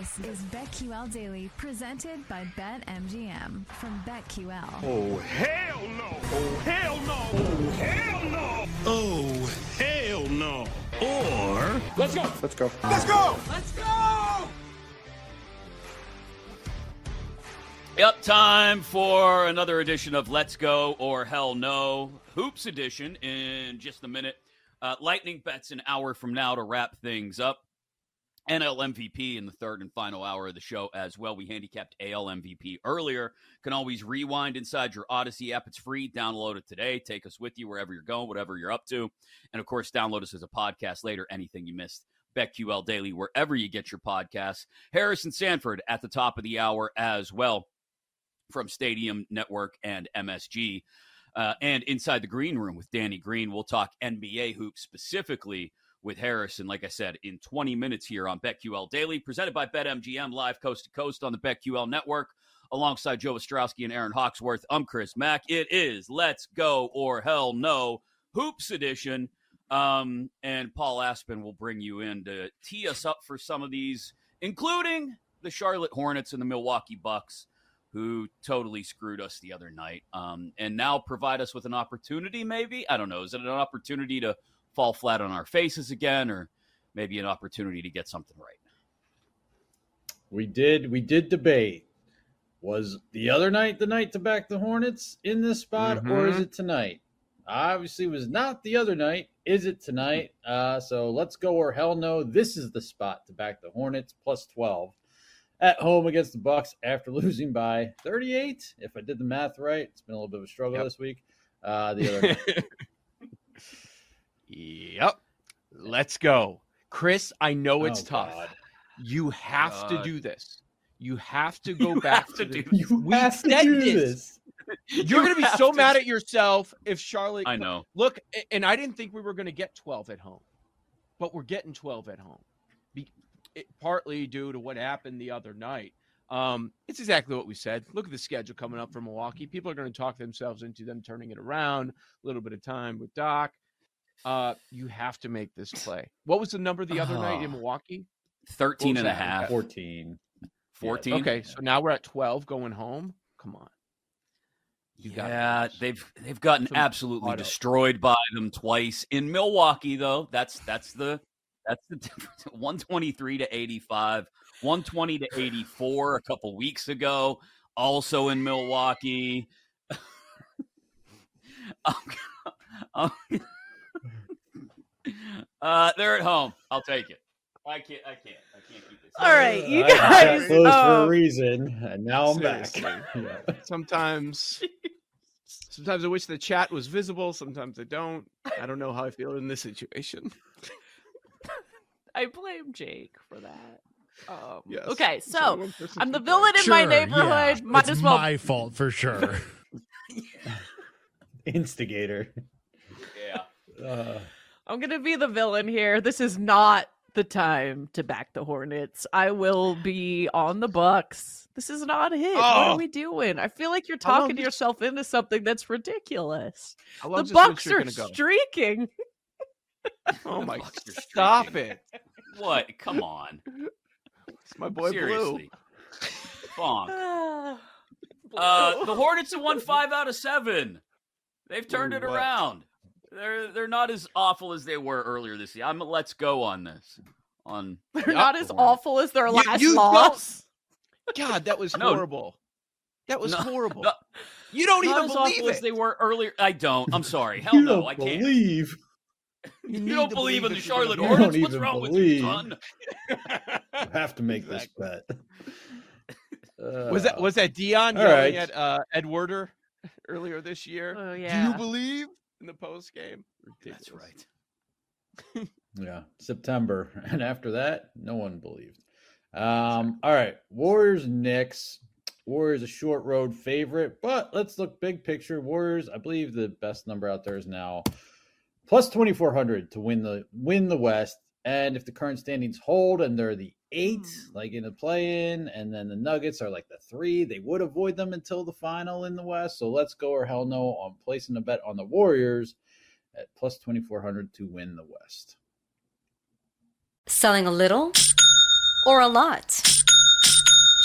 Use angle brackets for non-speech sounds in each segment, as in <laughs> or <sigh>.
This is BetQL Daily, presented by BetMGM from BetQL. Oh, hell no! Oh, hell no! Oh, hell no! Oh, hell no! Or. Let's go! Let's go. Let's go! Let's go! Yep, time for another edition of Let's Go or Hell No Hoops edition in just a minute. Uh, lightning bets an hour from now to wrap things up. NL MVP in the third and final hour of the show as well. We handicapped AL MVP earlier. Can always rewind inside your Audacy app. It's free. Download it today. Take us with you wherever you're going, whatever you're up to. And of course, download us as a podcast later. Anything you missed. BetQL Daily, wherever you get your podcasts. Harrison Sanford at the top of the hour as well from Stadium Network and MSG. Uh, and inside the green room with Danny Green, we'll talk NBA hoops specifically with Harrison, like I said, in 20 minutes here on BetQL Daily, presented by BetMGM, live coast to coast on the BetQL network, alongside Joe Ostrowski and Erin Hawksworth. I'm Chris Mack. It is Let's Go or Hell No Hoops Edition. Um, and Paul Aspen will bring you in to tee us up for some of these, including the Charlotte Hornets and the Milwaukee Bucks, who totally screwed us the other night. Um, and now provide us with an opportunity, maybe? I don't know. Is it an opportunity to fall flat on our faces again, or maybe an opportunity to get something right. We did we did debate. Was the other night the night to back the Hornets in this spot, mm-hmm. or is it tonight? Obviously, was not the other night. Is it tonight? Uh, so let's go or hell no. This is the spot to back the Hornets plus twelve at home against the Bucks after <laughs> losing by 38. If I did the math right, it's been a little bit of a struggle yep. this week. Uh, the other <laughs> Yep. Let's go. Chris, I know it's oh, tough. God. You have God. to do this. You have to <laughs> go you back to, do. You we have to do this. this. You're going to be so mad at yourself if Charlotte. I know. Look, and I didn't think we were going to get 12 at home, but we're getting 12 at home, Be, it, partly due to what happened the other night. Um, it's exactly what we said. Look at the schedule coming up for Milwaukee. People are going to talk themselves into them turning it around. A little bit of time with Doc. Uh, you have to make this play. What was the number the other night in Milwaukee? 13 and a half. 14. 14. Okay, so now we're at 12 going home. Come on. You yeah, they've they've gotten absolutely auto. destroyed by them twice in Milwaukee though. That's that's the that's the <laughs> difference. 123 to 85, 120 to 84 a couple weeks ago, also in Milwaukee. <laughs> I'm, I'm, uh, they're at home. I'll take it. I can't. I can't. I can't keep this. All right, you guys. Close um, for a reason, and now I'm seriously. back. <laughs> yeah. Sometimes, <laughs> sometimes I wish the chat was visible. Sometimes I don't. I don't know how I feel in this situation. <laughs> I blame Jake for that. Um, yes. Okay, so I'm the villain in sure, my neighborhood. Yeah. Might it's as well. My fault for sure. Instigator. Yeah. Uh, I'm going to be the villain here. This is not the time to back the Hornets. I will be on the Bucks. This is not a hit. Oh. What are oh. we doing? I feel like you're talking to yourself into something that's ridiculous. The <laughs> Bucks are streaking. oh my! Stop it! What? Come on! It's my boy Seriously. Blue. Bonk. <sighs> uh, the Hornets have won five out of seven. They've turned Ooh, it around. They're they're not as awful as they were earlier this year. I'm a let's go on this. on. <laughs> They're Yep. not as awful as their You- last you don't- loss. <laughs> God, that was <laughs> No. horrible. That was No, horrible. no. you don't Not even as believe awful it. as they were earlier. I don't. I'm sorry. Hell you no, don't I can't. believe. You You don't to believe in the that you're gonna Charlotte be- Hornets? What's even wrong with believe. you, son? I have to make this bet. Was that Uh, was that Dion all yelling right. at uh, Ed Werder earlier this year? Oh Do you believe in the post game? That's right. <laughs> Yeah, September, <laughs> and after that, no one believed. Um, all right, Warriors, Knicks. Warriors a short road favorite, but let's look big picture. Warriors, I believe the best number out there is now plus twenty four hundred to win the win the West. And if the current standings hold and they're the eight, hmm. like in the play in, and then the Nuggets are like the three, they would avoid them until the final in the West. So let's go or hell no on placing a bet on the Warriors at plus 2,400 to win the West. Selling a little or a lot?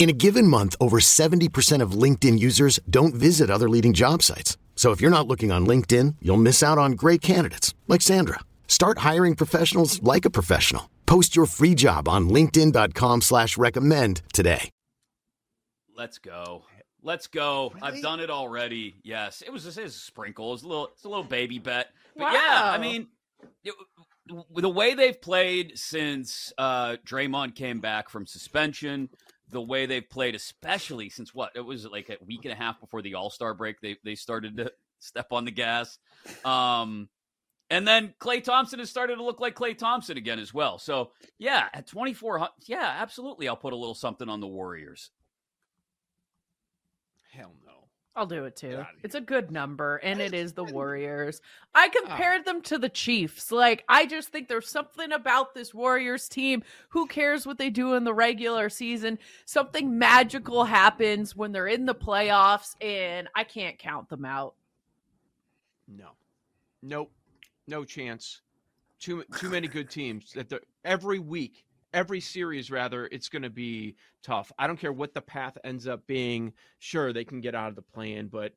In a given month, over 70% of LinkedIn users don't visit other leading job sites. So if you're not looking on LinkedIn, you'll miss out on great candidates like Sandra. Start hiring professionals like a professional. Post your free job on linkedin.com slash recommend today. Let's go. Let's go. I've done it already. Yes. It was just a sprinkle. It's a little it's a little baby bet. But yeah, I mean it, the way they've played since uh Draymond came back from suspension, the way they've played, especially since what it was like a week and a half before the All Star break, they they started to step on the gas. Um, and then Klay Thompson has started to look like Klay Thompson again as well. So yeah, at twenty four, yeah, absolutely, I'll put a little something on the Warriors. hell no. I'll do it too. It's a good number, and it is the <laughs> Warriors. I ah. compared them to the Chiefs. Like, I just think there's something about this Warriors team. Who cares what they do in the regular season? Something magical happens when they're in the playoffs, and I can't count them out. No, nope, no chance. Too too many good teams that every week, every series rather, it's going to be tough. I don't care what the path ends up being. Sure, they can get out of the play in, but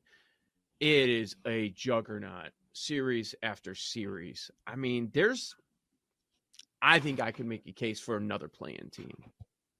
it is a juggernaut series after series. I mean, there's. I think I can make a case for another playing team,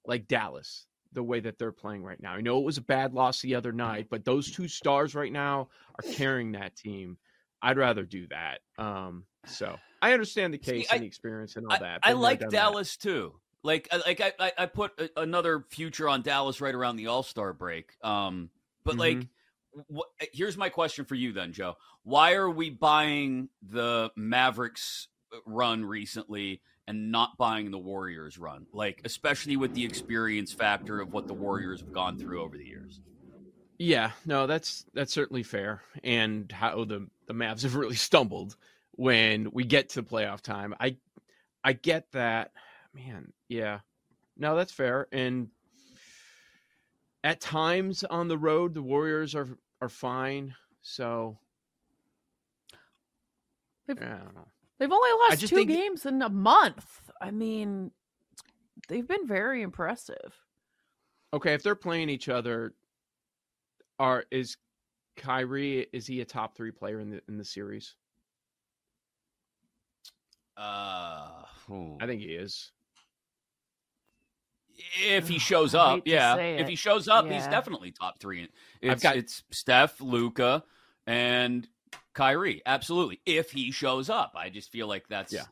like Dallas, the way that they're playing right now. I know it was a bad loss the other night, but those two stars right now are carrying that team. I'd rather do that. Um, so I understand the case See, and the experience and all I, that. I Been like done that. Dallas too. Like, I- like I, I, I put a, another future on Dallas right around the All Star break. Um, but like, Mm-hmm. what, here's my question for you then, Joe. Why are we buying the Mavericks uh, run recently and not buying the Warriors run? Like, especially with the experience factor of what the Warriors have gone through over the years. Yeah, no, that's that's certainly fair. And how the the Mavs have really stumbled when we get to playoff time. I I get that. Man, yeah. No, that's fair. And at times on the road the Warriors are are fine. So They've- I don't know. They've only lost two think- games in a month. I mean, they've been very impressive. Okay, if they're playing each other, are is Kyrie is he a top three player in the in the series? Uh, I think he is. If he shows up, yeah. If he shows up, he's definitely top three. I've It's, got- it's Steph, Luka, and Kyrie. Absolutely. If he shows up, I just feel like that's Yeah.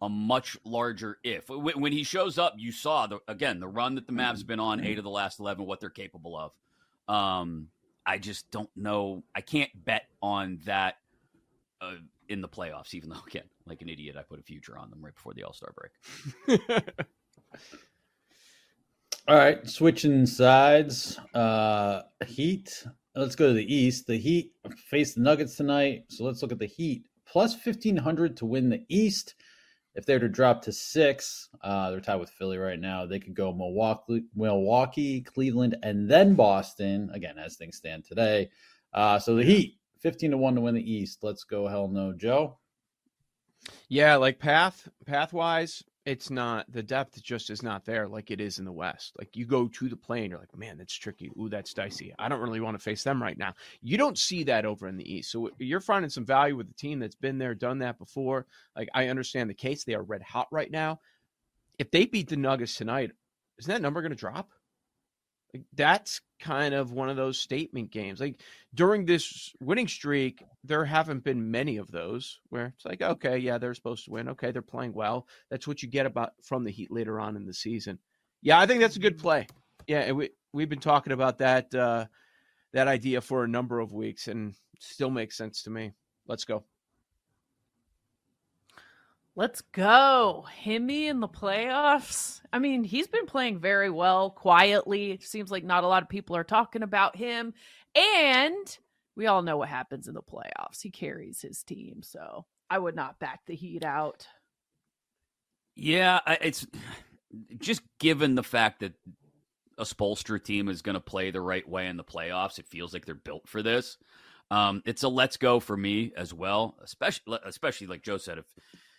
a much larger if. Wh- When he shows up, you saw the again the run that the Mavs have been on, eight of the last eleven, what they're capable of. Um, I just don't know. I can't bet on that uh, in the playoffs, even though again, like an idiot, I put a future on them right before the All Star break. <laughs> <laughs> All right, switching sides. Uh Heat. Let's go to the East. The Heat face the Nuggets tonight. So let's look at the Heat. Plus 1500 to win the East. If they were to drop to six, uh, they're tied with Philly right now. They could go Milwaukee, Milwaukee, Cleveland, and then Boston. Again, as things stand today. Uh, so the Heat, 15 to 1 to win the East. Let's go, hell no, Joe. Yeah, like path path wise, it's not the depth just is not there like it is in the West. Like you go to the play in, you're like, man, that's tricky. Ooh, that's dicey. I don't really want to face them right now. You don't see that over in the East. So you're finding some value with a team that's been there, done that before. Like I understand the case. They are red hot right now. If they beat the Nuggets tonight, isn't that number going to drop? Like that's kind of one of those statement games. Like during this winning streak, there haven't been many of those where it's like, okay, yeah, they're supposed to win. Okay, they're playing well. That's what you get about from the Heat later on in the season. Yeah, I think that's a good play. Yeah, we we've been talking about that uh that idea for a number of weeks and still makes sense to me. Let's go. Let's go. Himmy in the playoffs. I mean, he's been playing very well quietly. It seems like not a lot of people are talking about him. And we all know what happens in the playoffs. He carries his team. So I would not back the Heat out. Yeah, it's just given the fact that a Spoelstra team is going to play the right way in the playoffs. It feels like they're built for this. Um, it's a let's go for me as well, especially especially like Joe said, if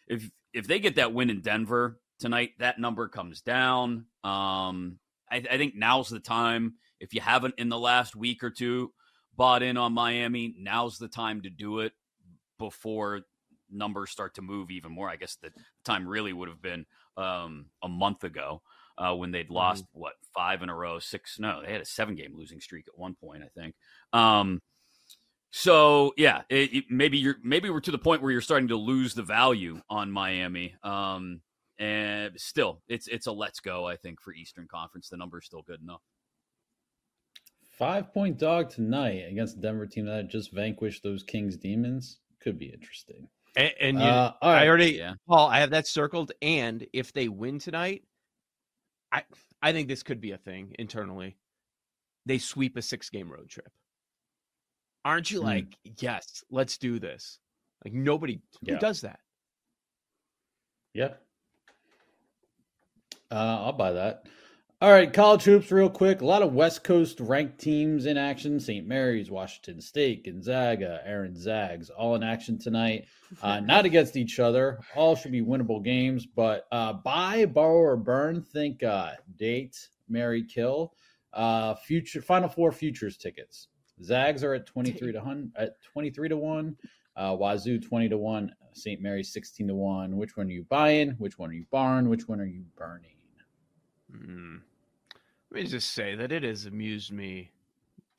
if if they get that win in Denver tonight, that number comes down. Um, I, I think now's the time. If you haven't in the last week or two bought in on Miami, now's the time to do it before numbers start to move even more. I guess the time really would have been um, a month ago uh, when they'd lost what five in a row, six. No, they had a seven game losing streak at one point, I think. Um, so yeah, it, it- maybe you're maybe we're to the point where you're starting to lose the value on Miami. Um, and still, it's it's a let's go. I think for Eastern Conference, the number is still good enough. Five point dog tonight against the Denver team that just vanquished those Kings Demons. Could be interesting. And, and you, Uh, all right. I already, Yeah. Paul, I have that circled. And if they win tonight, I I think this could be a thing internally. They sweep a six game road trip. Aren't you Mm. like, yes, let's do this? Like nobody who does that. Yeah. Uh, I'll buy that. All right, college hoops, real quick. A lot of West Coast ranked teams in action. St. Mary's, Washington State, Gonzaga, Erin Zags, all in action tonight. Uh, <laughs> not against each other. All should be winnable games. But uh, buy, borrow, or burn. Think uh, date, marry, kill. Uh, future Final Four futures tickets. Zags are at <laughs> twenty three to hun- at twenty three to one. Uh, Wazoo twenty to one. St. Mary's sixteen to one. Which one are you buying? Which one are you barring? Which one are you burning? Hmm. Let me just say that it has amused me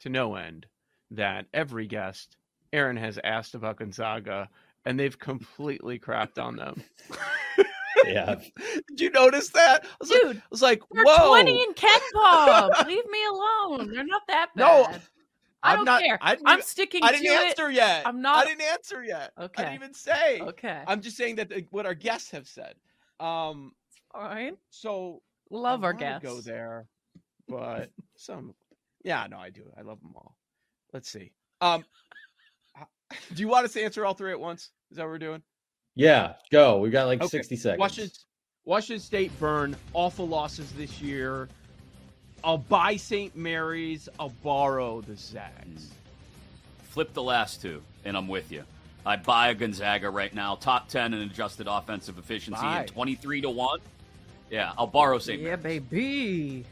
to no end that every guest Erin has asked about Gonzaga, and they've completely crapped on them. <laughs> Yeah. <laughs> Did you notice that? I was Dude, like, I was like, whoa. 20 in Ken Pop. Leave me alone. They're not that bad. No, I I'm don't not- care. I I'm sticking I didn't to it. answer yet. I'm not. I didn't answer yet. Okay. I didn't even say. Okay. I'm just saying that the, what our guests have said. Um, Fine. so Love I our guests. Go there, but <laughs> some. Yeah, no, I do. I love them all. Let's see. Um, <laughs> do you want us to answer all three at once? Is that what we're doing? Yeah, go. We got like Okay. sixty seconds. Washington, Washington State burn awful losses this year. I'll buy St. Mary's. I'll borrow the Zags. Hmm. Flip the last two, and I'm with you. I buy a Gonzaga right now, top 10 in adjusted offensive efficiency Buy. and 23 to 1. Yeah, I'll borrow St. Yeah, baby.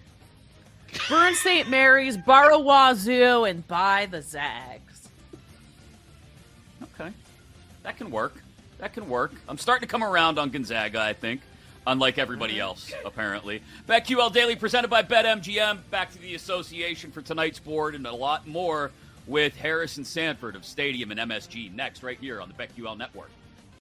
Burn St. Mary's, borrow Wazoo, and buy the Zags. Okay. That can work. That can work. I'm starting to come around on Gonzaga, I think, unlike everybody mm-hmm. else, apparently. BetQL Daily presented by BetMGM. Back to the association for tonight's board and a lot more with Harrison Sanford of Stadium and MSG next, right here on the BetQL Network.